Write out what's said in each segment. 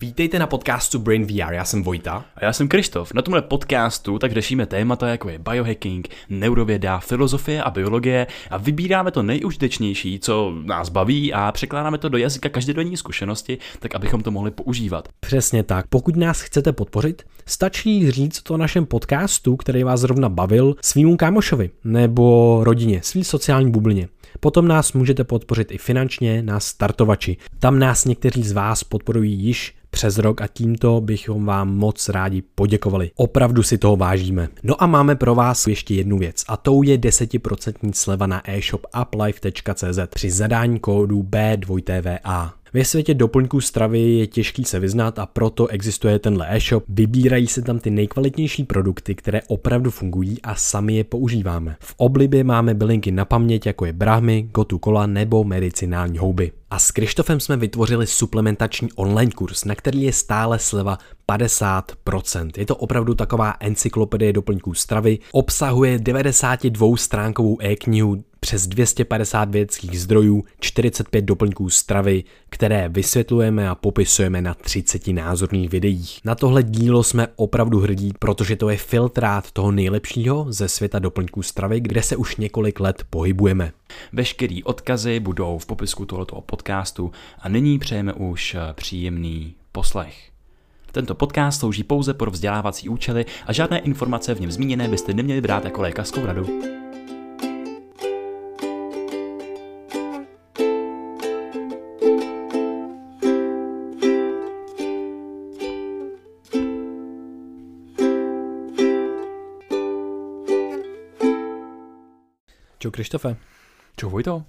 Vítejte na podcastu Brain VR, já jsem Vojta. A já jsem Krištof. Na tomhle podcastu tak řešíme témata jako je biohacking, neurověda, filozofie a biologie a vybíráme to nejužitečnější, co nás baví a překládáme to do jazyka každodenní zkušenosti, tak abychom to mohli používat. Přesně tak. Pokud nás chcete podpořit, stačí říct to našem podcastu, který vás zrovna bavil, svýmu kámošovi nebo rodině, svý sociální bublině. Potom nás můžete podpořit i finančně na startovači. Tam nás někteří z vás podporují již přes rok a tímto bychom vám moc rádi poděkovali. Opravdu si toho vážíme. No a máme pro vás ještě jednu věc a tou je 10% sleva na e-shop uplife.cz při zadání kódu B2TVA. Ve světě doplňků stravy je těžký se vyznat a proto existuje tenhle e-shop. Vybírají se tam ty nejkvalitnější produkty, které opravdu fungují a sami je používáme. V oblibě máme bylinky na paměť, jako je brahmy, gotu kola nebo medicinální houby. A s Krištofem jsme vytvořili suplementační online kurz, na který je stále sleva 50%. Je to opravdu taková encyklopedie doplňků stravy, obsahuje 92 stránkovou e-knihu, přes 250 vědeckých zdrojů, 45 doplňků stravy, které vysvětlujeme a popisujeme na 30 názorných videích. Na tohle dílo jsme opravdu hrdí, protože to je filtrát toho nejlepšího ze světa doplňků stravy, kde se už několik let pohybujeme. Veškerý odkazy budou v popisku tohoto podcastu a nyní přejeme už příjemný poslech. Tento podcast slouží pouze pro vzdělávací účely a žádné informace v něm zmíněné byste neměli brát jako lékařskou radu. Čau Krištofe. Čau Vojto.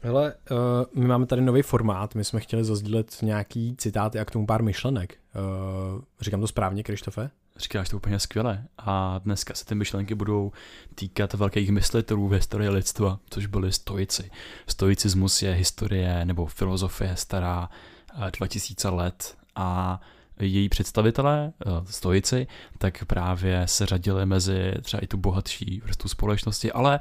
Hele, uh, my máme tady nový formát, my jsme chtěli zazdílet nějaký citáty a k tomu pár myšlenek. Uh, říkám to správně, Krištofe? Říkáš to úplně skvěle. A dneska se ty myšlenky budou týkat velkých myslitelů v historii lidstva, což byli stoici. Stoicismus je historie nebo filozofie stará 2000 let a její představitelé, eh, stojici, tak právě se řadili mezi třeba i tu bohatší vrstvu společnosti, ale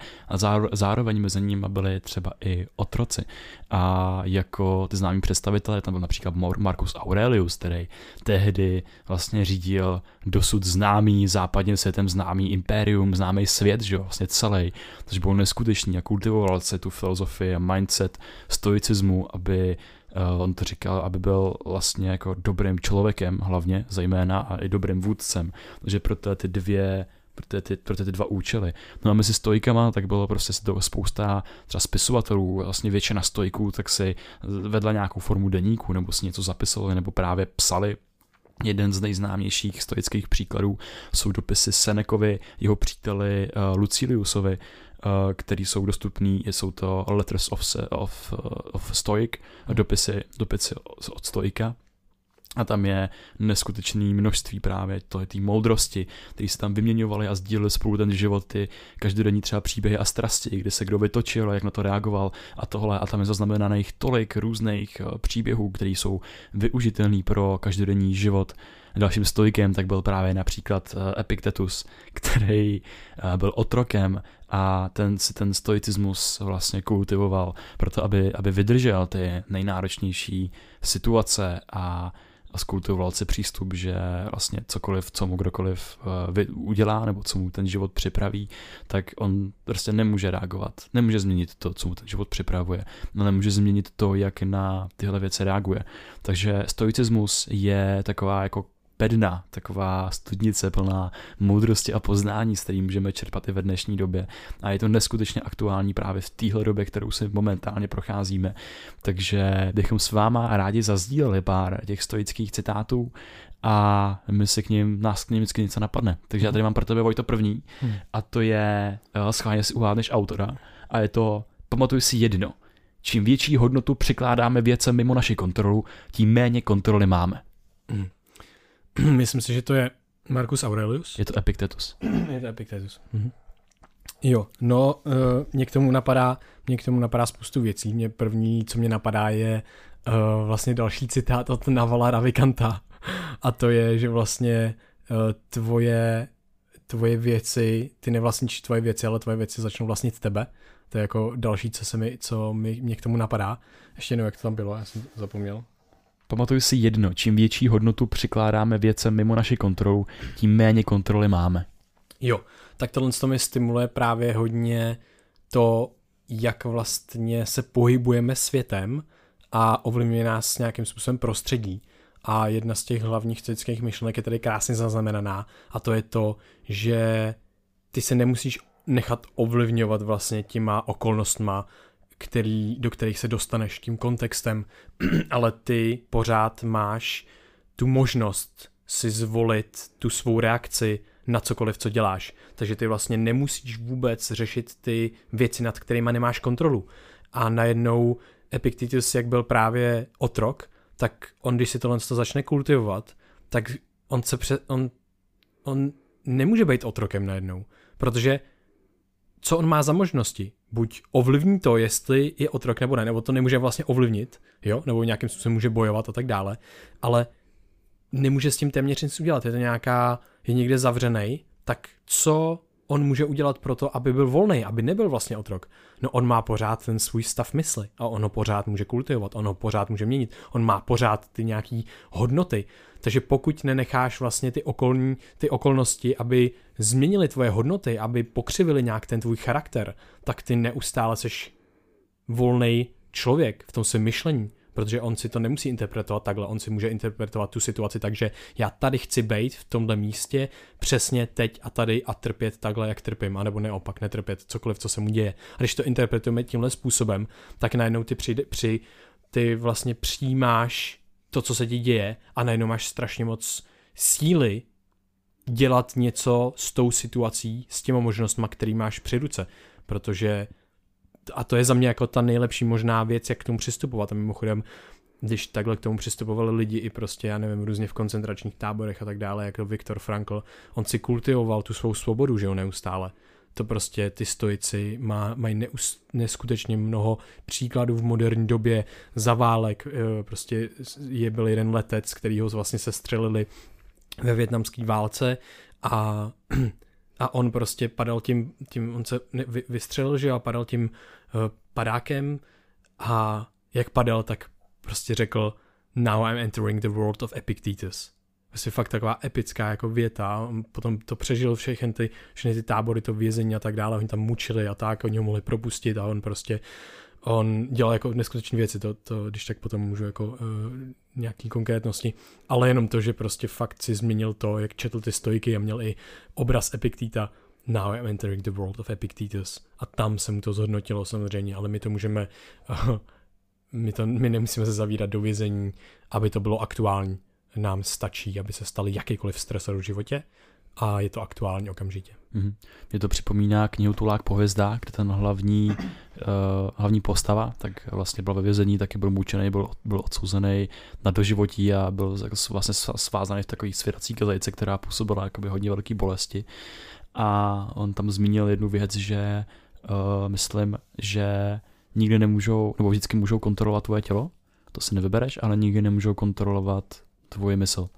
zároveň mezi nimi byli třeba i otroci. A jako ty známí představitelé, tam byl například Marcus Aurelius, který tehdy vlastně řídil dosud známý západním světem známý impérium, známý svět, že jo, vlastně celý, což byl neskutečný a kultivoval se tu filozofii a mindset stoicismu, aby on to říkal, aby byl vlastně jako dobrým člověkem hlavně, zejména a i dobrým vůdcem. Takže pro ty dvě pro ty, pro ty dva účely. No a mezi stojkama tak bylo prostě spousta třeba spisovatelů, vlastně většina stojků tak si vedla nějakou formu deníku, nebo si něco zapisovali, nebo právě psali Jeden z nejznámějších stoických příkladů jsou dopisy Senekovi, jeho příteli uh, Luciliusovi, Eh, který jsou dostupný, jsou to Letters of, of, eh, of Stoic, dopisy, dopisy od Stoika, a tam je neskutečné množství právě té moudrosti, které se tam vyměňovali a sdíleli spolu ten život, ty každodenní třeba příběhy a strasti, kdy se kdo vytočil a jak na to reagoval a tohle. A tam je zaznamenaných tolik různých eh, příběhů, které jsou využitelné pro každodenní život. Dalším stoikem tak byl právě například Epictetus, který byl otrokem a ten si ten stoicismus vlastně kultivoval proto, aby, aby vydržel ty nejnáročnější situace a, a skultivoval si přístup, že vlastně cokoliv, co mu kdokoliv uh, udělá nebo co mu ten život připraví, tak on prostě nemůže reagovat. Nemůže změnit to, co mu ten život připravuje. No nemůže změnit to, jak na tyhle věci reaguje. Takže stoicismus je taková jako bedna, taková studnice plná moudrosti a poznání, s kterým můžeme čerpat i ve dnešní době. A je to neskutečně aktuální právě v téhle době, kterou si momentálně procházíme. Takže bychom s váma rádi zazdíleli pár těch stoických citátů a my si k ním, nás k ním vždycky něco napadne. Takže já tady mám pro tebe Vojto první hmm. a to je, eh, schválně si uhádneš autora a je to, pamatuj si jedno, čím větší hodnotu přikládáme věcem mimo naši kontrolu, tím méně kontroly máme. Hmm. Myslím si, že to je Marcus Aurelius. Je to Epictetus. je to Epictetus. Mhm. Jo, no, uh, mě k tomu napadá, mě k tomu napadá spoustu věcí. Mě první, co mě napadá, je uh, vlastně další citát od Navala Ravikanta. A to je, že vlastně uh, tvoje, tvoje věci, ty nevlastníš tvoje věci, ale tvoje věci začnou vlastnit tebe. To je jako další, co se mi, co mi, mě k tomu napadá. Ještě jednou, jak to tam bylo, já jsem zapomněl Pamatuju si jedno, čím větší hodnotu přikládáme věcem mimo naši kontrolu, tím méně kontroly máme. Jo, tak tohle to mi stimuluje právě hodně to, jak vlastně se pohybujeme světem a ovlivňuje nás nějakým způsobem prostředí. A jedna z těch hlavních stoických myšlenek je tady krásně zaznamenaná a to je to, že ty se nemusíš nechat ovlivňovat vlastně těma okolnostma, který, do kterých se dostaneš tím kontextem, ale ty pořád máš tu možnost si zvolit tu svou reakci na cokoliv, co děláš. Takže ty vlastně nemusíš vůbec řešit ty věci, nad kterými nemáš kontrolu. A najednou Epictetus, jak byl právě otrok, tak on, když si tohle začne kultivovat, tak on se pře- on, on nemůže být otrokem najednou, protože co on má za možnosti? Buď ovlivní to, jestli je otrok nebo ne, nebo to nemůže vlastně ovlivnit, jo, nebo nějakým způsobem může bojovat a tak dále, ale nemůže s tím téměř nic udělat, je to nějaká, je někde zavřený, tak co on může udělat pro to, aby byl volný, aby nebyl vlastně otrok? No on má pořád ten svůj stav mysli a on ho pořád může kultivovat, on ho pořád může měnit, on má pořád ty nějaký hodnoty. Takže pokud nenecháš vlastně ty okolní, ty okolnosti, aby změnili tvoje hodnoty, aby pokřivili nějak ten tvůj charakter, tak ty neustále seš volný člověk v tom svém myšlení protože on si to nemusí interpretovat takhle, on si může interpretovat tu situaci tak, že já tady chci být v tomhle místě přesně teď a tady a trpět takhle, jak trpím, anebo neopak netrpět cokoliv, co se mu děje. A když to interpretujeme tímhle způsobem, tak najednou ty, při, při, ty vlastně přijímáš to, co se ti děje a najednou máš strašně moc síly dělat něco s tou situací, s těma možnostmi, který máš při ruce, protože a to je za mě jako ta nejlepší možná věc, jak k tomu přistupovat. A mimochodem, když takhle k tomu přistupovali lidi i prostě, já nevím, různě v koncentračních táborech a tak dále, jako Viktor Frankl, on si kultivoval tu svou svobodu, že jo, neustále. To prostě ty stojici má, mají neus, neskutečně mnoho příkladů v moderní době za válek. Eh, prostě je byl jeden letec, který ho vlastně se střelili ve větnamské válce a a on prostě padal tím, tím on se vystřelil, že a padal tím uh, padákem a jak padal, tak prostě řekl now I'm entering the world of Epictetus. Vlastně fakt taková epická jako věta. On potom to přežil všechny ty, všechny ty tábory, to vězení a tak dále, oni tam mučili a tak, oni ho mohli propustit a on prostě on dělal jako neskutečné věci, to, to, když tak potom můžu jako uh, nějaký konkrétnosti, ale jenom to, že prostě fakt si změnil to, jak četl ty stojky a měl i obraz Epicteta, now I'm entering the world of Epictetus. A tam se mu to zhodnotilo samozřejmě, ale my to můžeme, uh, my, to, my nemusíme se zavírat do vězení, aby to bylo aktuální. Nám stačí, aby se stali jakýkoliv stresor v životě a je to aktuální okamžitě. Mm-hmm. Mě to připomíná knihu Tulák po hvězdách, kde ten hlavní, uh, hlavní postava, tak vlastně byl ve vězení, taky byl mučený, byl, byl odsouzený na doživotí a byl vlastně svázaný v takových svěrací kazajce, která působila jakoby hodně velké bolesti. A on tam zmínil jednu věc, že uh, myslím, že nikdy nemůžou, nebo vždycky můžou kontrolovat tvoje tělo, to si nevybereš, ale nikdy nemůžou kontrolovat tvoje mysl.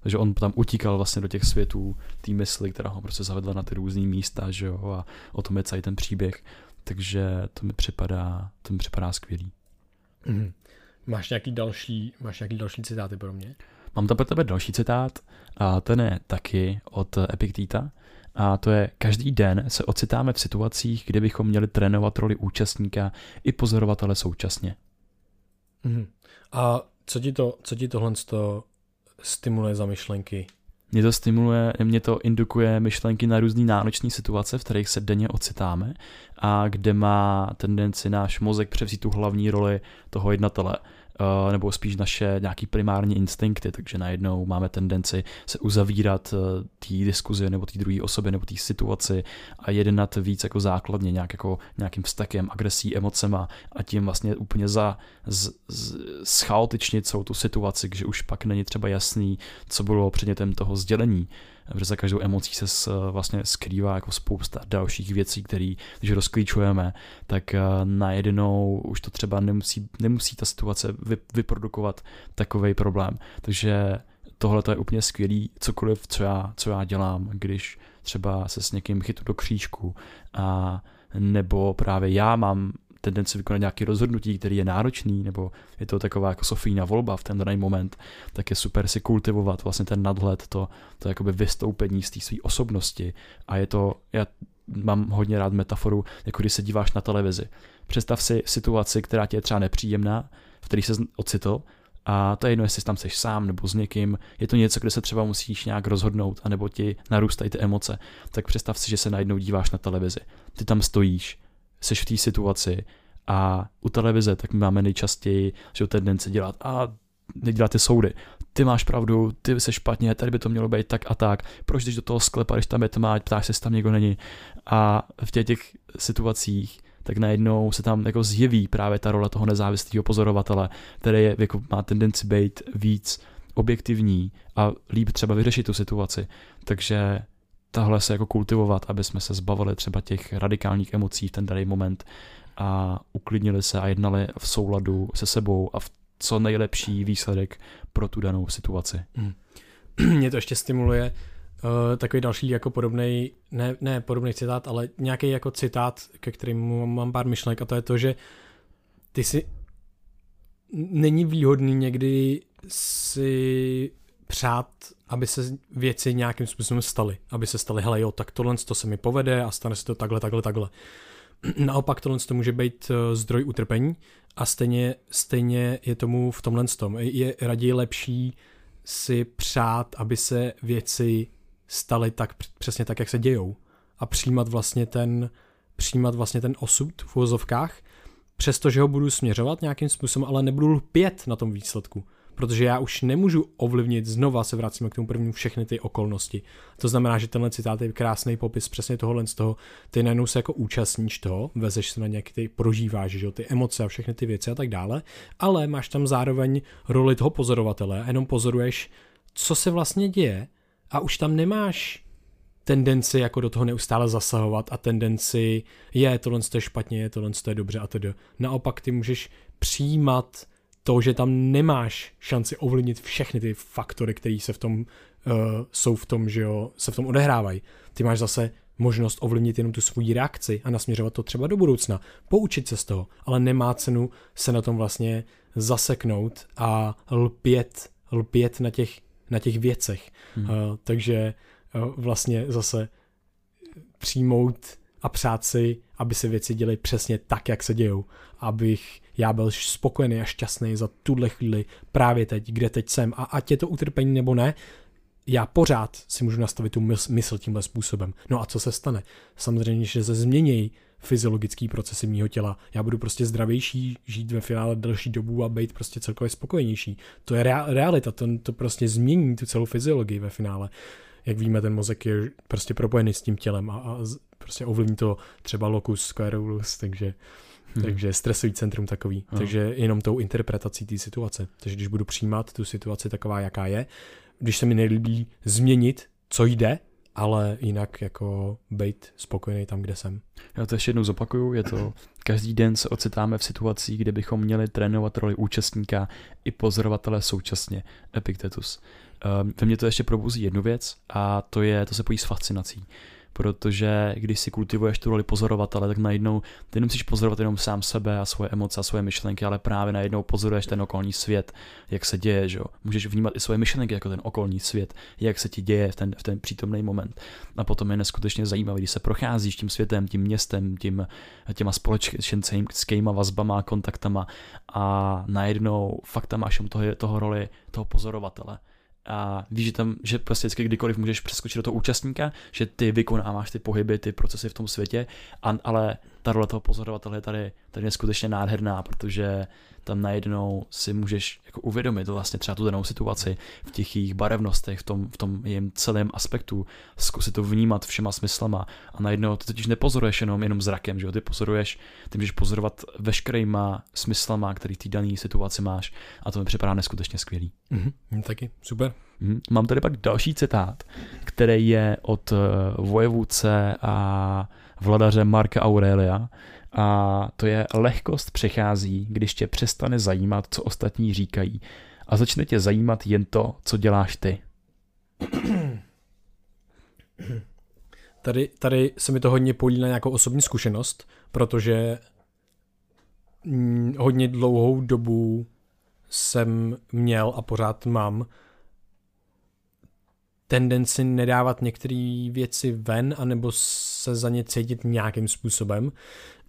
Takže on tam utíkal vlastně do těch světů té mysli, která ho prostě zavedla na ty různé místa, že jo, a o tom je celý ten příběh. Takže to mi připadá, to mi připadá skvělý. Mm. Máš nějaký další, máš nějaký další citáty pro mě? Mám tam pro tebe další citát a ten je taky od Epiktita a to je každý den se ocitáme v situacích, kde bychom měli trénovat roli účastníka i pozorovatele současně. Mm. A co ti, to, co ti tohle stimuluje za myšlenky? Mě to stimuluje, mě to indukuje myšlenky na různé náročné situace, v kterých se denně ocitáme a kde má tendenci náš mozek převzít tu hlavní roli toho jednatele. Eh, nebo spíš naše nějaký primární instinkty, takže najednou máme tendenci se uzavírat eh, té diskuzi nebo té druhé osoby nebo té situaci a jednat víc jako základně, nějak jako nějakým vztekem, agresí, emocema a tím vlastně úplně za z, z, schaotičnit celou tu situaci, že už pak není třeba jasný, co bylo předmětem toho sdělení protože za každou emocí se vlastně skrývá jako spousta dalších věcí, které když rozklíčujeme, tak eh, najednou už to třeba nemusí, nemusí ta situace vyprodukovat takový problém. Takže tohle je úplně skvělý, cokoliv, co já, co já dělám, když třeba se s někým chytu do křížku a nebo právě já mám tendenci vykonat nějaké rozhodnutí, který je náročný, nebo je to taková jako Sofína volba v ten daný moment, tak je super si kultivovat vlastně ten nadhled, to, to jakoby vystoupení z té své osobnosti. A je to, já mám hodně rád metaforu, jako když se díváš na televizi. Představ si situaci, která ti je třeba nepříjemná, v který se ocitl, a to je jedno, jestli tam jsi sám nebo s někým, je to něco, kde se třeba musíš nějak rozhodnout, anebo ti narůstají ty emoce. Tak představ si, že se najednou díváš na televizi. Ty tam stojíš, jsi v té situaci a u televize tak my máme nejčastěji, že tendenci dělat a nedělat ty soudy. Ty máš pravdu, ty jsi špatně, tady by to mělo být tak a tak. Proč jdeš do toho sklepa, když tam je tma, ptáš se, jestli tam někdo není. A v těch, těch situacích tak najednou se tam jako zjeví právě ta role toho nezávislého pozorovatele, který je, jako má tendenci být víc objektivní a líp třeba vyřešit tu situaci. Takže tahle se jako kultivovat, aby jsme se zbavili třeba těch radikálních emocí v ten daný moment a uklidnili se a jednali v souladu se sebou a v co nejlepší výsledek pro tu danou situaci. Hmm. Mě to ještě stimuluje uh, takový další jako podobný, ne, ne podobný citát, ale nějaký jako citát, ke kterému mám pár myšlenek a to je to, že ty si není výhodný někdy si přát, aby se věci nějakým způsobem staly. Aby se staly, hele jo, tak tohle to se mi povede a stane se to takhle, takhle, takhle. Naopak tohle to může být eh, zdroj utrpení a stejně, stejně je tomu v tomhle tom. Je raději lepší si přát, aby se věci staly tak přesně tak, jak se dějou a přijímat vlastně ten, přijímat vlastně ten osud v uvozovkách, přestože ho budu směřovat nějakým způsobem, ale nebudu lpět na tom výsledku protože já už nemůžu ovlivnit, znova se vracíme k tomu prvnímu, všechny ty okolnosti. To znamená, že tenhle citát je krásný popis přesně tohohle z toho, ty najednou se jako účastníš toho, vezeš se na nějaký, ty prožíváš, že jo, ty emoce a všechny ty věci a tak dále, ale máš tam zároveň roli toho pozorovatele a jenom pozoruješ, co se vlastně děje a už tam nemáš tendenci jako do toho neustále zasahovat a tendenci je tohle je špatně, je tohle je dobře a tedy. Naopak ty můžeš přijímat to, že tam nemáš šanci ovlivnit všechny ty faktory, které se v tom uh, jsou v tom, že jo, se v tom odehrávají. Ty máš zase možnost ovlivnit jenom tu svou reakci a nasměřovat to třeba do budoucna, poučit se z toho, ale nemá cenu se na tom vlastně zaseknout a lpět, lpět na těch, na těch věcech. Hmm. Uh, takže uh, vlastně zase přijmout a přát si, aby se věci děly přesně tak, jak se dějou. Abych já byl spokojený a šťastný za tuhle chvíli právě teď, kde teď jsem. A ať je to utrpení nebo ne, já pořád si můžu nastavit tu mysl tímhle způsobem. No a co se stane? Samozřejmě, že se změní fyziologický procesy mého těla. Já budu prostě zdravější, žít ve finále delší dobu a být prostě celkově spokojenější. To je realita, to, to prostě změní tu celou fyziologii ve finále. Jak víme, ten mozek je prostě propojený s tím tělem a, a prostě ovlivní to třeba locus coeruleus, takže Hmm. Takže stresový centrum takový. Hmm. Takže jenom tou interpretací té situace. Takže když budu přijímat tu situaci taková, jaká je, když se mi nelíbí změnit, co jde, ale jinak jako být spokojený tam, kde jsem. Já to ještě jednou zopakuju, je to každý den se ocitáme v situacích, kde bychom měli trénovat roli účastníka i pozorovatele současně. Epictetus. Um, ve mně to ještě probuzí jednu věc a to je, to se pojí s fascinací protože když si kultivuješ tu roli pozorovatele, tak najednou ty nemusíš pozorovat jenom sám sebe a svoje emoce a svoje myšlenky, ale právě najednou pozoruješ ten okolní svět, jak se děje, že jo. Můžeš vnímat i svoje myšlenky jako ten okolní svět, jak se ti děje v ten, v ten přítomný moment. A potom je neskutečně zajímavý, když se procházíš tím světem, tím městem, tím, těma společenskýma vazbama, kontaktama a najednou fakt tam máš toho, toho roli toho pozorovatele a víš, že tam, že prostě vždycky kdykoliv můžeš přeskočit do toho účastníka, že ty vykonáváš ty pohyby, ty procesy v tom světě, a, ale ta role toho pozorovatele je tady, tady je skutečně nádherná, protože tam najednou si můžeš jako uvědomit vlastně třeba tu danou situaci v těch jejich barevnostech, v tom, v tom jejím celém aspektu, zkusit to vnímat všema smyslama a najednou to totiž nepozoruješ jenom, jenom zrakem, že jo? ty pozoruješ, ty můžeš pozorovat veškerýma smyslama, který ty dané situaci máš a to mi připadá neskutečně skvělý. Mm-hmm, taky, super. Mm-hmm. Mám tady pak další citát, který je od uh, vojevůdce a vladaře Marka Aurelia, a to je lehkost přechází, když tě přestane zajímat, co ostatní říkají a začne tě zajímat jen to, co děláš ty. Tady, tady se mi to hodně polí na nějakou osobní zkušenost, protože mm, hodně dlouhou dobu jsem měl a pořád mám tendenci nedávat některé věci ven, anebo se za ně cítit nějakým způsobem.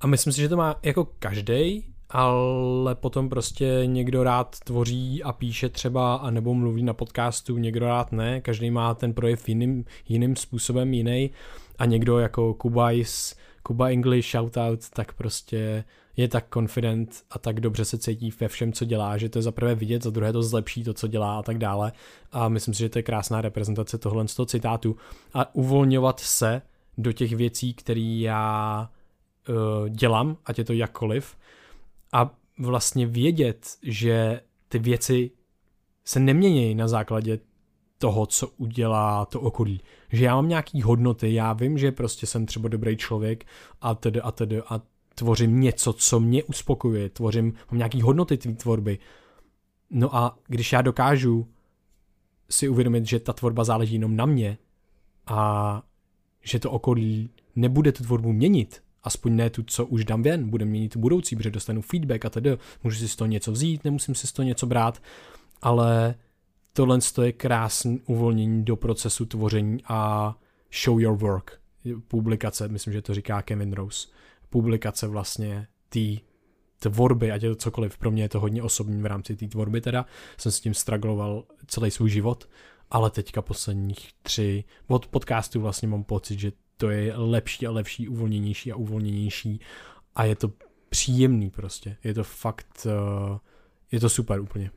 A myslím si, že to má jako každý, ale potom prostě někdo rád tvoří a píše třeba, anebo mluví na podcastu, někdo rád ne, každý má ten projev jiným, jiným způsobem, jiný a někdo jako Kubajs, Kuba English shoutout, tak prostě je tak confident a tak dobře se cítí ve všem, co dělá, že to je za prvé vidět, za druhé to zlepší to, co dělá a tak dále. A myslím si, že to je krásná reprezentace tohle z toho citátu. A uvolňovat se do těch věcí, které já uh, dělám, ať je to jakkoliv, a vlastně vědět, že ty věci se nemění na základě toho, co udělá to okolí. Že já mám nějaký hodnoty, já vím, že prostě jsem třeba dobrý člověk a tedy a tedy a tvořím něco, co mě uspokojuje, tvořím, mám nějaký hodnoty tvý tvorby. No a když já dokážu si uvědomit, že ta tvorba záleží jenom na mě a že to okolí nebude tu tvorbu měnit, aspoň ne tu, co už dám ven, bude měnit tu budoucí, protože dostanu feedback a tedy, můžu si z toho něco vzít, nemusím si z toho něco brát, ale tohle je krásný uvolnění do procesu tvoření a show your work. Publikace, myslím, že to říká Kevin Rose. Publikace vlastně té tvorby, ať je to cokoliv, pro mě je to hodně osobní v rámci té tvorby teda, jsem s tím stragloval celý svůj život, ale teďka posledních tři, od podcastu vlastně mám pocit, že to je lepší a lepší, uvolněnější a uvolněnější a je to příjemný prostě, je to fakt, uh, je to super úplně.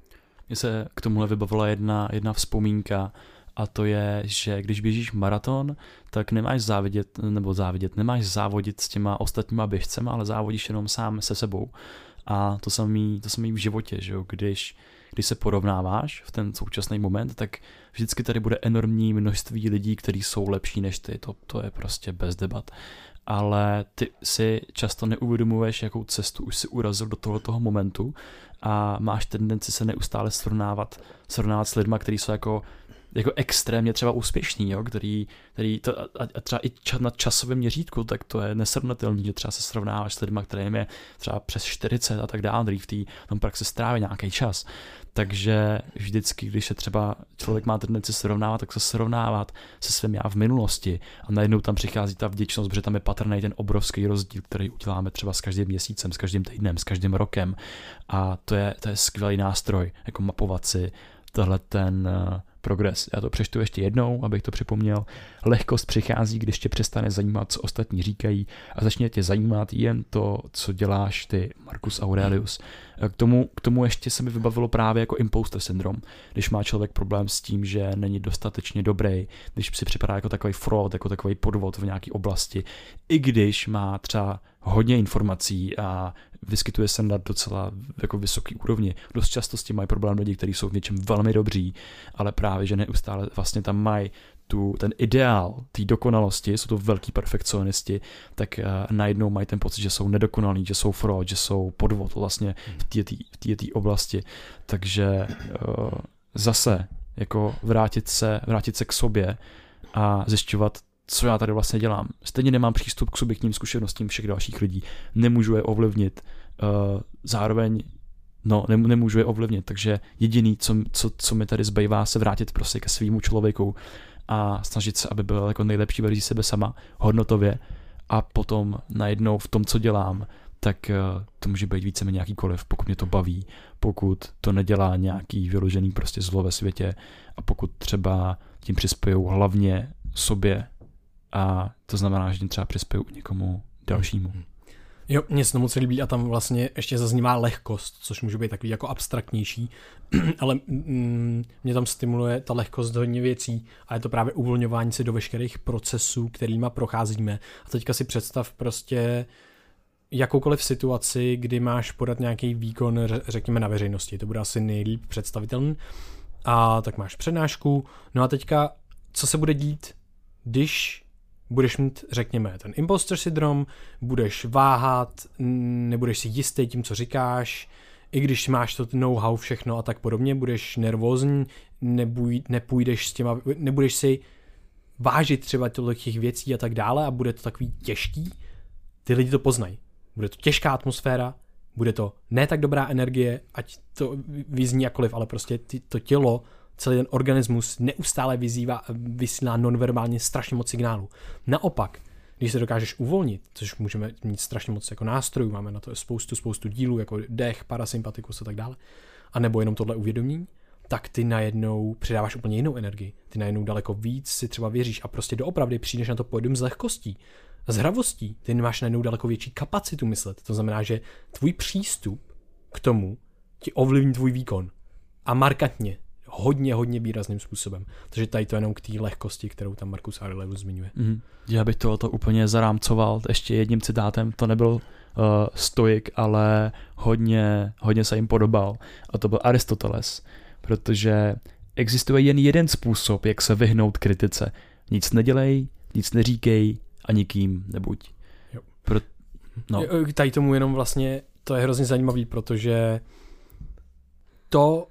Mně se k tomuhle vybavila jedna, jedna vzpomínka a to je, že když běžíš maraton, tak nemáš závidět, nebo závidět, nemáš závodit s těma ostatníma běžcema, ale závodíš jenom sám se sebou. A to samý, to samý v životě, že jo? Když, když se porovnáváš v ten současný moment, tak vždycky tady bude enormní množství lidí, kteří jsou lepší než ty. To, to je prostě bez debat ale ty si často neuvědomuješ, jakou cestu už si urazil do tohoto momentu a máš tendenci se neustále srovnávat, srovnávat s lidma, kteří jsou jako jako extrémně třeba úspěšný, jo, který, který to, a, a třeba i ča, na časovém měřítku, tak to je nesrovnatelný, že třeba se srovnáváš s lidmi, kterým je třeba přes 40 a tak dále, který v té tom praxi stráví nějaký čas. Takže vždycky, když se třeba člověk má tendenci srovnávat, tak se srovnávat se svým já v minulosti a najednou tam přichází ta vděčnost, protože tam je patrný ten obrovský rozdíl, který uděláme třeba s každým měsícem, s každým týdnem, s každým rokem a to je, to je skvělý nástroj, jako mapovat si tohle ten uh, progres. Já to přečtu ještě jednou, abych to připomněl. Lehkost přichází, když tě přestane zajímat, co ostatní říkají a začne tě zajímat jen to, co děláš ty, Marcus Aurelius. K tomu, k tomu ještě se mi vybavilo právě jako imposter syndrom, když má člověk problém s tím, že není dostatečně dobrý, když si připadá jako takový fraud, jako takový podvod v nějaké oblasti, i když má třeba hodně informací a vyskytuje se na docela jako vysoký úrovni. Dost často s tím mají problém lidi, kteří jsou v něčem velmi dobří, ale právě, že neustále vlastně tam mají tu, ten ideál té dokonalosti, jsou to velký perfekcionisti, tak uh, najednou mají ten pocit, že jsou nedokonalí, že jsou fraud, že jsou podvod vlastně v té oblasti. Takže uh, zase jako vrátit se, vrátit se k sobě a zjišťovat, co já tady vlastně dělám. Stejně nemám přístup k subjektním zkušenostím všech dalších lidí. Nemůžu je ovlivnit. Uh, zároveň no, ne, nemůžu je ovlivnit, takže jediný, co, co, co mi tady zbývá, se vrátit prostě ke svýmu člověku a snažit se, aby byl jako nejlepší verzí sebe sama, hodnotově a potom najednou v tom, co dělám, tak uh, to může být více nějakýkoliv, pokud mě to baví, pokud to nedělá nějaký vyložený prostě zlo ve světě a pokud třeba tím přispějou hlavně sobě a to znamená, že tím třeba přispěju někomu dalšímu. Hmm. Jo, mě se to moc líbí a tam vlastně ještě zaznívá lehkost, což může být takový jako abstraktnější, ale mm, mě tam stimuluje ta lehkost hodně věcí a je to právě uvolňování se do veškerých procesů, kterýma procházíme. A teďka si představ prostě jakoukoliv situaci, kdy máš podat nějaký výkon, řekněme na veřejnosti, to bude asi nejlíp představitelný, a tak máš přednášku, no a teďka, co se bude dít, když budeš mít, řekněme, ten imposter syndrom, budeš váhat, nebudeš si jistý tím, co říkáš, i když máš to know-how všechno a tak podobně, budeš nervózní, nebuj, nepůjdeš s těma, nebudeš si vážit třeba těch věcí a tak dále a bude to takový těžký, ty lidi to poznají. Bude to těžká atmosféra, Bude to ne tak dobrá energie, ať to vyzní jakoliv, ale prostě ty, to tělo, celý ten organismus neustále vyzývá, vysílá nonverbálně strašně moc signálů. Naopak, když se dokážeš uvolnit, což můžeme mít strašně moc jako nástrojů, máme na to spoustu, spoustu dílů, jako dech, parasympatikus a tak dále, a nebo jenom tohle uvědomění, tak ty najednou přidáváš úplně jinou energii. Ty najednou daleko víc si třeba věříš a prostě doopravdy přijdeš na to pojedem z lehkostí, z hravostí. Ty máš najednou daleko větší kapacitu myslet. To znamená, že tvůj přístup k tomu ti ovlivní tvůj výkon. A markantně hodně, hodně výrazným způsobem. Takže tady to jenom k té lehkosti, kterou tam Markus Aurelius zmiňuje. Mm. Já bych to úplně zarámcoval ještě jedním citátem, to nebyl uh, stoik, ale hodně, hodně se jim podobal. A to byl Aristoteles, protože existuje jen jeden způsob, jak se vyhnout kritice. Nic nedělej, nic neříkej a nikým nebuď. Jo. Pro, no. Tady tomu jenom vlastně, to je hrozně zajímavý, protože to,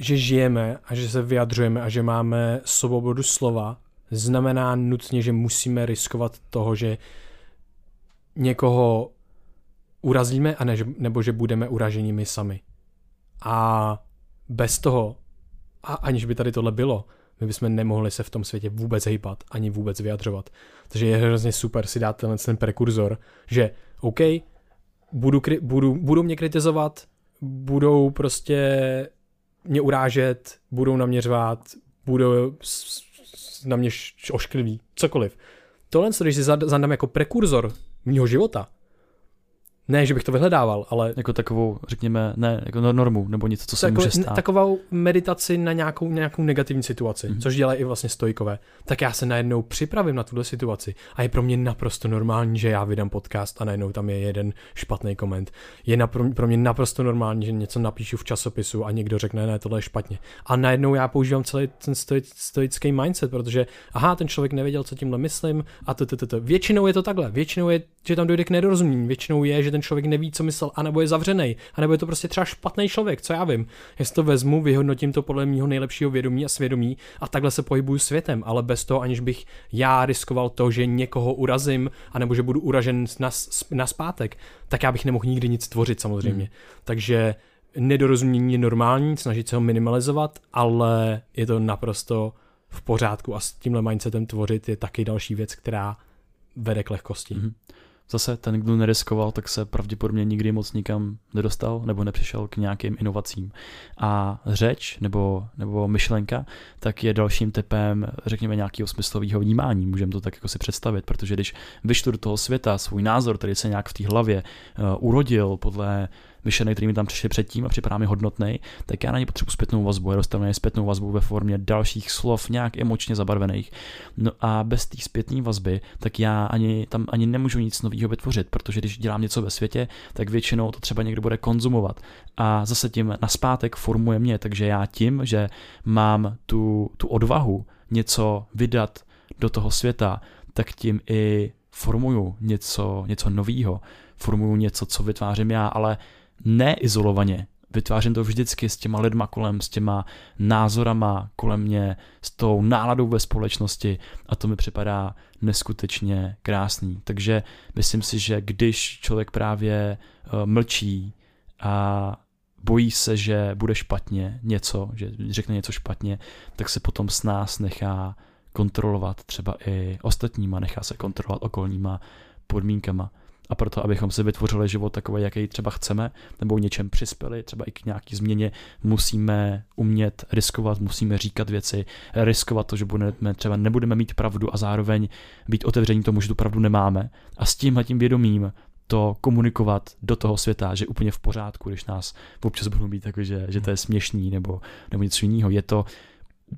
že žijeme a že se vyjadřujeme a že máme svobodu slova, znamená nutně, že musíme riskovat toho, že někoho urazíme a ne, nebo že budeme uraženi my sami. A bez toho, a aniž by tady tohle bylo, my bychom nemohli se v tom světě vůbec hýbat, ani vůbec vyjadřovat. Takže je hrozně super si dát tenhle ten prekurzor, že OK, budu, budu, budou mě kritizovat, budou prostě mě urážet, budou naměřovat, budou na mě oškliví, cokoliv. Tohle, když si zadám jako prekurzor mýho života, ne, že bych to vyhledával, ale... Jako takovou, řekněme, ne, jako normu, nebo něco, co se jako, může stát. Takovou meditaci na nějakou, nějakou negativní situaci, mm-hmm. což dělají i vlastně stojkové. Tak já se najednou připravím na tuhle situaci a je pro mě naprosto normální, že já vydám podcast a najednou tam je jeden špatný koment. Je na, pro mě naprosto normální, že něco napíšu v časopisu a někdo řekne, ne, tohle je špatně. A najednou já používám celý ten stoický mindset, protože aha, ten člověk nevěděl, co tímhle myslím a to, to, to, to. Většinou je to takhle, většinou je, že tam dojde k nedorozumění, většinou je, že ten ten člověk neví, co myslel, anebo je zavřený, anebo je to prostě třeba špatný člověk, co já vím. Já si to vezmu, vyhodnotím to podle mého nejlepšího vědomí a svědomí a takhle se pohybuju světem, ale bez toho, aniž bych já riskoval to, že někoho urazím, anebo že budu uražen na, na zpátek, tak já bych nemohl nikdy nic tvořit samozřejmě. Hmm. Takže nedorozumění je normální, snažit se ho minimalizovat, ale je to naprosto v pořádku a s tímhle mindsetem tvořit je taky další věc, která vede k lehkosti. Mm-hmm zase ten, kdo neriskoval, tak se pravděpodobně nikdy moc nikam nedostal nebo nepřišel k nějakým inovacím. A řeč nebo, nebo myšlenka, tak je dalším typem, řekněme, nějakého smyslového vnímání. Můžeme to tak jako si představit, protože když vyštu do toho světa svůj názor, který se nějak v té hlavě uh, urodil podle myšlenek, který mi tam přišli předtím a připadá mi hodnotný, tak já na ně potřebuji zpětnou vazbu. Já dostanu na zpětnou vazbu ve formě dalších slov, nějak emočně zabarvených. No a bez té zpětné vazby, tak já ani tam ani nemůžu nic nového vytvořit, protože když dělám něco ve světě, tak většinou to třeba někdo bude konzumovat. A zase tím naspátek formuje mě, takže já tím, že mám tu, tu odvahu něco vydat do toho světa, tak tím i formuju něco, něco nového, formuju něco, co vytvářím já, ale neizolovaně. Vytvářím to vždycky s těma lidma kolem, s těma názorama kolem mě, s tou náladou ve společnosti a to mi připadá neskutečně krásný. Takže myslím si, že když člověk právě uh, mlčí a bojí se, že bude špatně něco, že řekne něco špatně, tak se potom s nás nechá kontrolovat třeba i ostatníma, nechá se kontrolovat okolníma podmínkama a proto, abychom si vytvořili život takový, jaký třeba chceme, nebo něčem přispěli, třeba i k nějaký změně, musíme umět riskovat, musíme říkat věci, riskovat to, že budeme, třeba nebudeme mít pravdu a zároveň být otevření tomu, že tu pravdu nemáme. A s tímhle tím vědomím to komunikovat do toho světa, že úplně v pořádku, když nás občas budou být takový, že, že to je směšný nebo, nebo něco jiného. Je to,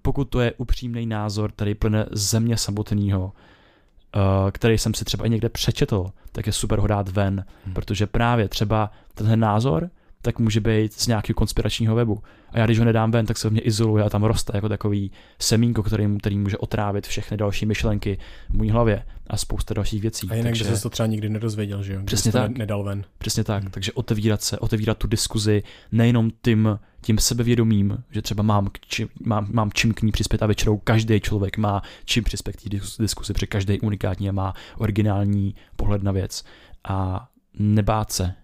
pokud to je upřímný názor, který plyne z země samotného, který jsem si třeba i někde přečetl, tak je super ho dát ven, hmm. protože právě třeba tenhle názor tak může být z nějakého konspiračního webu. A já když ho nedám ven, tak se v mě izoluje a tam roste jako takový semínko, který, který může otrávit všechny další myšlenky v mojí hlavě a spousta dalších věcí. A jinak, takže, že se to třeba nikdy nedozvěděl, že jo? Přesně tak. nedal ven. Přesně tak. Hmm. Takže otevírat se, otevírat tu diskuzi nejenom tím, tím sebevědomím, že třeba mám, čím, mám, mám čím k ní přispět a většinou každý člověk má čím přispět k té diskuzi, protože každý unikátní a má originální pohled na věc. A nebát se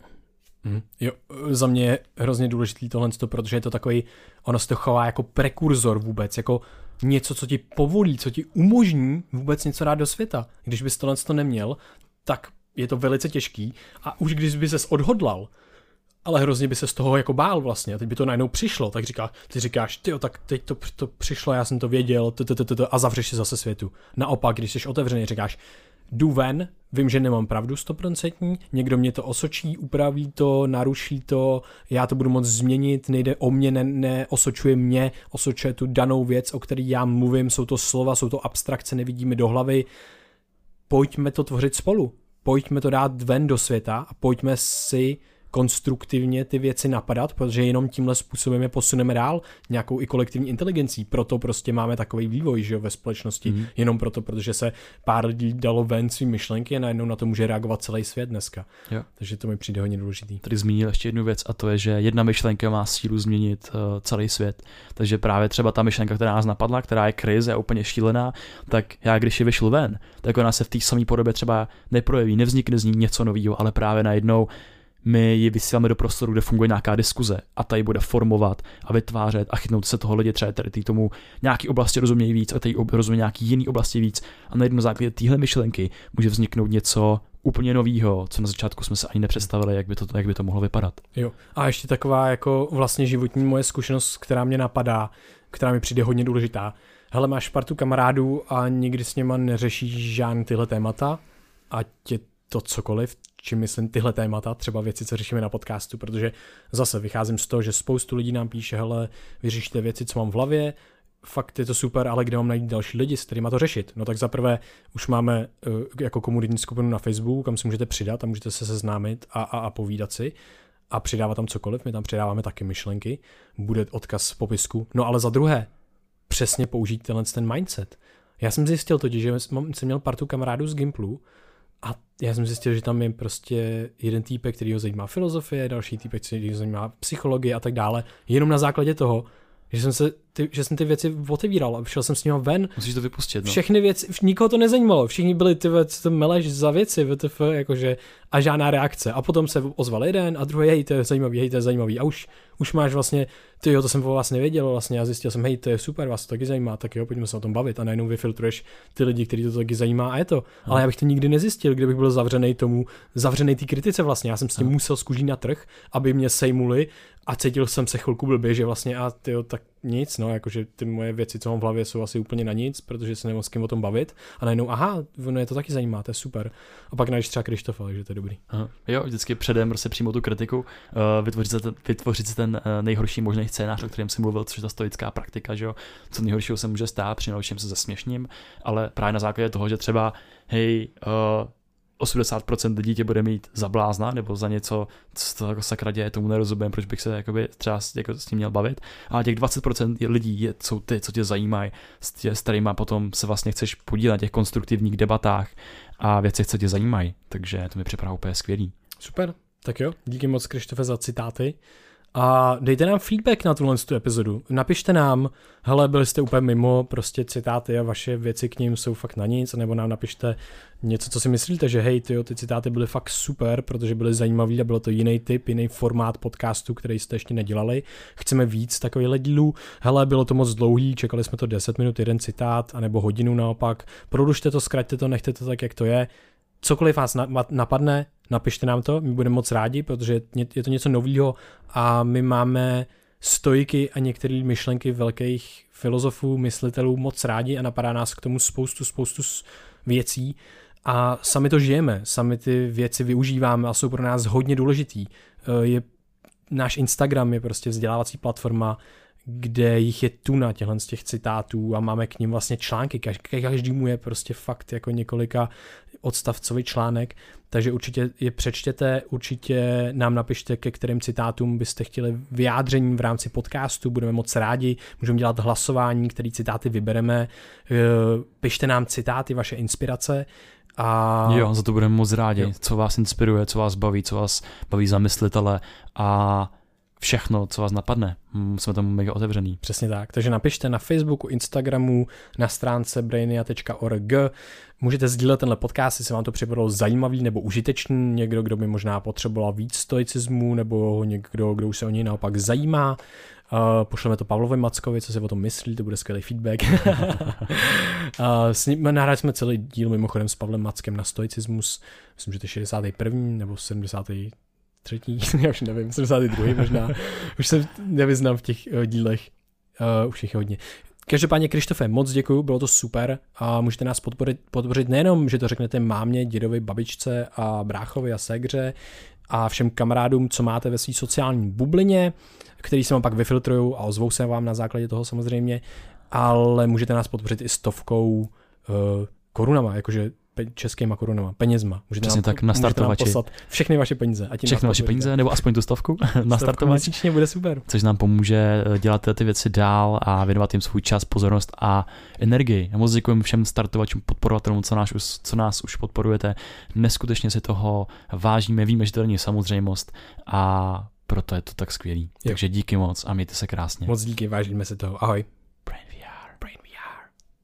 Mm. Jo, za mě je hrozně důležitý tohle, protože je to takový, ono se to chová jako prekurzor vůbec, jako něco, co ti povolí, co ti umožní vůbec něco dát do světa. Když bys tohle to neměl, tak je to velice těžký a už když by ses odhodlal, ale hrozně by se z toho jako bál vlastně. A teď by to najednou přišlo, tak říká, ty říkáš, ty tak teď to, to přišlo, já jsem to věděl, a zavřeš si zase světu. Naopak, když jsi otevřený, říkáš, jdu ven, vím, že nemám pravdu stoprocentní, někdo mě to osočí, upraví to, naruší to, já to budu moct změnit, nejde o mě, ne, neosočuje mě, osočuje tu danou věc, o který já mluvím, jsou to slova, jsou to abstrakce, nevidíme do hlavy, pojďme to tvořit spolu, pojďme to dát ven do světa a pojďme si konstruktivně ty věci napadat, protože jenom tímhle způsobem je posuneme dál nějakou i kolektivní inteligencí. Proto prostě máme takový vývoj že jo, ve společnosti. Mm. Jenom proto, protože se pár lidí dalo ven svý myšlenky a najednou na to může reagovat celý svět dneska. Jo. Takže to mi přijde hodně důležitý. Tady zmínil ještě jednu věc a to je, že jedna myšlenka má sílu změnit uh, celý svět. Takže právě třeba ta myšlenka, která nás napadla, která je krize a úplně šílená, tak já když je vyšlu ven, tak ona se v té samé podobě třeba neprojeví, nevznikne z ní něco nového, ale právě najednou my ji vysíláme do prostoru, kde funguje nějaká diskuze a ta ji bude formovat a vytvářet a chytnout se toho lidi třeba tady tomu nějaký oblasti rozumějí víc a tady rozumějí nějaký jiný oblasti víc a na jednom základě téhle myšlenky může vzniknout něco úplně novýho, co na začátku jsme se ani nepředstavili, jak by to, jak by to mohlo vypadat. Jo. A ještě taková jako vlastně životní moje zkušenost, která mě napadá, která mi přijde hodně důležitá. Hele, máš partu kamarádů a nikdy s něma neřešíš žádný tyhle témata, ať je to cokoliv, čím myslím tyhle témata, třeba věci, co řešíme na podcastu, protože zase vycházím z toho, že spoustu lidí nám píše, hele, vyřešte věci, co mám v hlavě, fakt je to super, ale kde mám najít další lidi, s kterými to řešit? No tak zaprvé už máme uh, jako komunitní skupinu na Facebooku, kam se můžete přidat a můžete se seznámit a, a, a povídat si a přidávat tam cokoliv, my tam přidáváme taky myšlenky, bude odkaz v popisku. No ale za druhé, přesně použít tenhle ten mindset. Já jsem zjistil totiž, že jsem měl partu kamarádů z Gimplu, a já jsem zjistil, že tam je prostě jeden týpek, který ho zajímá filozofie, další týpek, který ho zajímá psychologie a tak dále. Jenom na základě toho, že jsem, se ty, že jsem ty věci otevíral a šel jsem s nimi ven. Musíš to vypustit, no. Všechny věci, nikoho to nezajímalo, všichni byli ty co to meleš za věci, VTF, jakože, a žádná reakce. A potom se ozval jeden a druhý, hej, to je zajímavý, hej, to je zajímavý. A už, už máš vlastně, ty jo, to jsem o vás nevěděl vlastně a zjistil jsem, hej, to je super, vás to taky zajímá, tak jo, pojďme se o tom bavit a najednou vyfiltruješ ty lidi, kteří to taky zajímá a je to. Hmm. Ale já bych to nikdy nezjistil, kdybych byl zavřený tomu, zavřený té kritice vlastně. Já jsem s tím hmm. musel zkužit na trh, aby mě sejmuli a cítil jsem se chvilku blbě, že vlastně a ty jo, tak nic, no, jakože ty moje věci, co mám v hlavě, jsou asi úplně na nic, protože se nemám s kým o tom bavit. A najednou, aha, ono je to taky zajímá, to je super. A pak najdeš třeba Krištofa, takže to je dobrý. Aha. Jo, vždycky předem prostě přímo tu kritiku, uh, vytvořit, si ten, vytvořit si ten uh, nejhorší možný scénář, o kterém jsem mluvil, což je ta stoická praktika, že jo, co nejhoršího se může stát, přinaučím se zesměšním, ale právě na základě toho, že třeba, hej, uh, 80% lidí tě bude mít za blázna nebo za něco, co to jako sakra děje, tomu nerozumím, proč bych se jakoby třeba jako s tím měl bavit. A těch 20% lidí je, jsou ty, co tě zajímají, s, s kterými potom se vlastně chceš podílet na těch konstruktivních debatách a věcech, co tě zajímají. Takže to mi připadá úplně skvělý. Super, tak jo, díky moc Krištofe za citáty. A dejte nám feedback na tuhle tu epizodu. Napište nám, hele, byli jste úplně mimo, prostě citáty a vaše věci k ním jsou fakt na nic, nebo nám napište něco, co si myslíte, že hej, tyjo, ty citáty byly fakt super, protože byly zajímavý a bylo to jiný typ, jiný formát podcastu, který jste ještě nedělali. Chceme víc takových dílů. Hele, bylo to moc dlouhý, čekali jsme to 10 minut, jeden citát, anebo hodinu naopak. Prodlužte to, zkraťte to, nechte to tak, jak to je cokoliv vás napadne, napište nám to, my budeme moc rádi, protože je to něco nového a my máme stojky a některé myšlenky velkých filozofů, myslitelů moc rádi a napadá nás k tomu spoustu, spoustu věcí a sami to žijeme, sami ty věci využíváme a jsou pro nás hodně důležitý. E, je, náš Instagram je prostě vzdělávací platforma, kde jich je tuna těchhle z těch citátů a máme k ním vlastně články. Každý mu je prostě fakt jako několika odstavcový článek, takže určitě je přečtěte, určitě nám napište, ke kterým citátům byste chtěli vyjádření v rámci podcastu, budeme moc rádi, můžeme dělat hlasování, který citáty vybereme, eh, pište nám citáty, vaše inspirace, a... Jo, za to budeme moc rádi, jo. co vás inspiruje, co vás baví, co vás baví za myslitele a všechno, co vás napadne. Hm, jsme tam mega otevřený. Přesně tak. Takže napište na Facebooku, Instagramu, na stránce brainia.org. Můžete sdílet tenhle podcast, jestli vám to připadalo zajímavý nebo užitečný. Někdo, kdo by možná potřeboval víc stoicismu, nebo někdo, kdo už se o něj naopak zajímá. Uh, pošleme to Pavlovi Mackovi, co si o tom myslí, to bude skvělý feedback. uh, s ním, nahrali jsme celý díl mimochodem s Pavlem Mackem na stoicismus, myslím, že to je 61. nebo 70 třetí, já už nevím, 72. možná, už se nevyznám v těch uh, dílech, uh, už jich je hodně. Každopádně, Krištofe, moc děkuji, bylo to super a můžete nás podporit, podpořit nejenom, že to řeknete mámě, dědovi, babičce a bráchovi a segře a všem kamarádům, co máte ve své sociální bublině, který se vám pak vyfiltrují a ozvou se vám na základě toho samozřejmě, ale můžete nás podpořit i stovkou uh, korunama, jakože českýma korunama, penězma. Můžete Přesně nám, tak, na startovači. poslat všechny vaše peníze. Ať všechny vaše peníze, nebo aspoň tu stovku na startovači. Měsíčně bude super. Což nám pomůže eh, dělat ty věci dál a věnovat jim svůj čas, pozornost a energii. Já moc děkuji všem startovačům, podporovatelům, co nás, už, co nás už podporujete. Neskutečně si toho vážíme, víme, že to není samozřejmost a proto je to tak skvělý. Jo. Takže díky moc a mějte se krásně. Moc díky, vážíme se toho. Ahoj.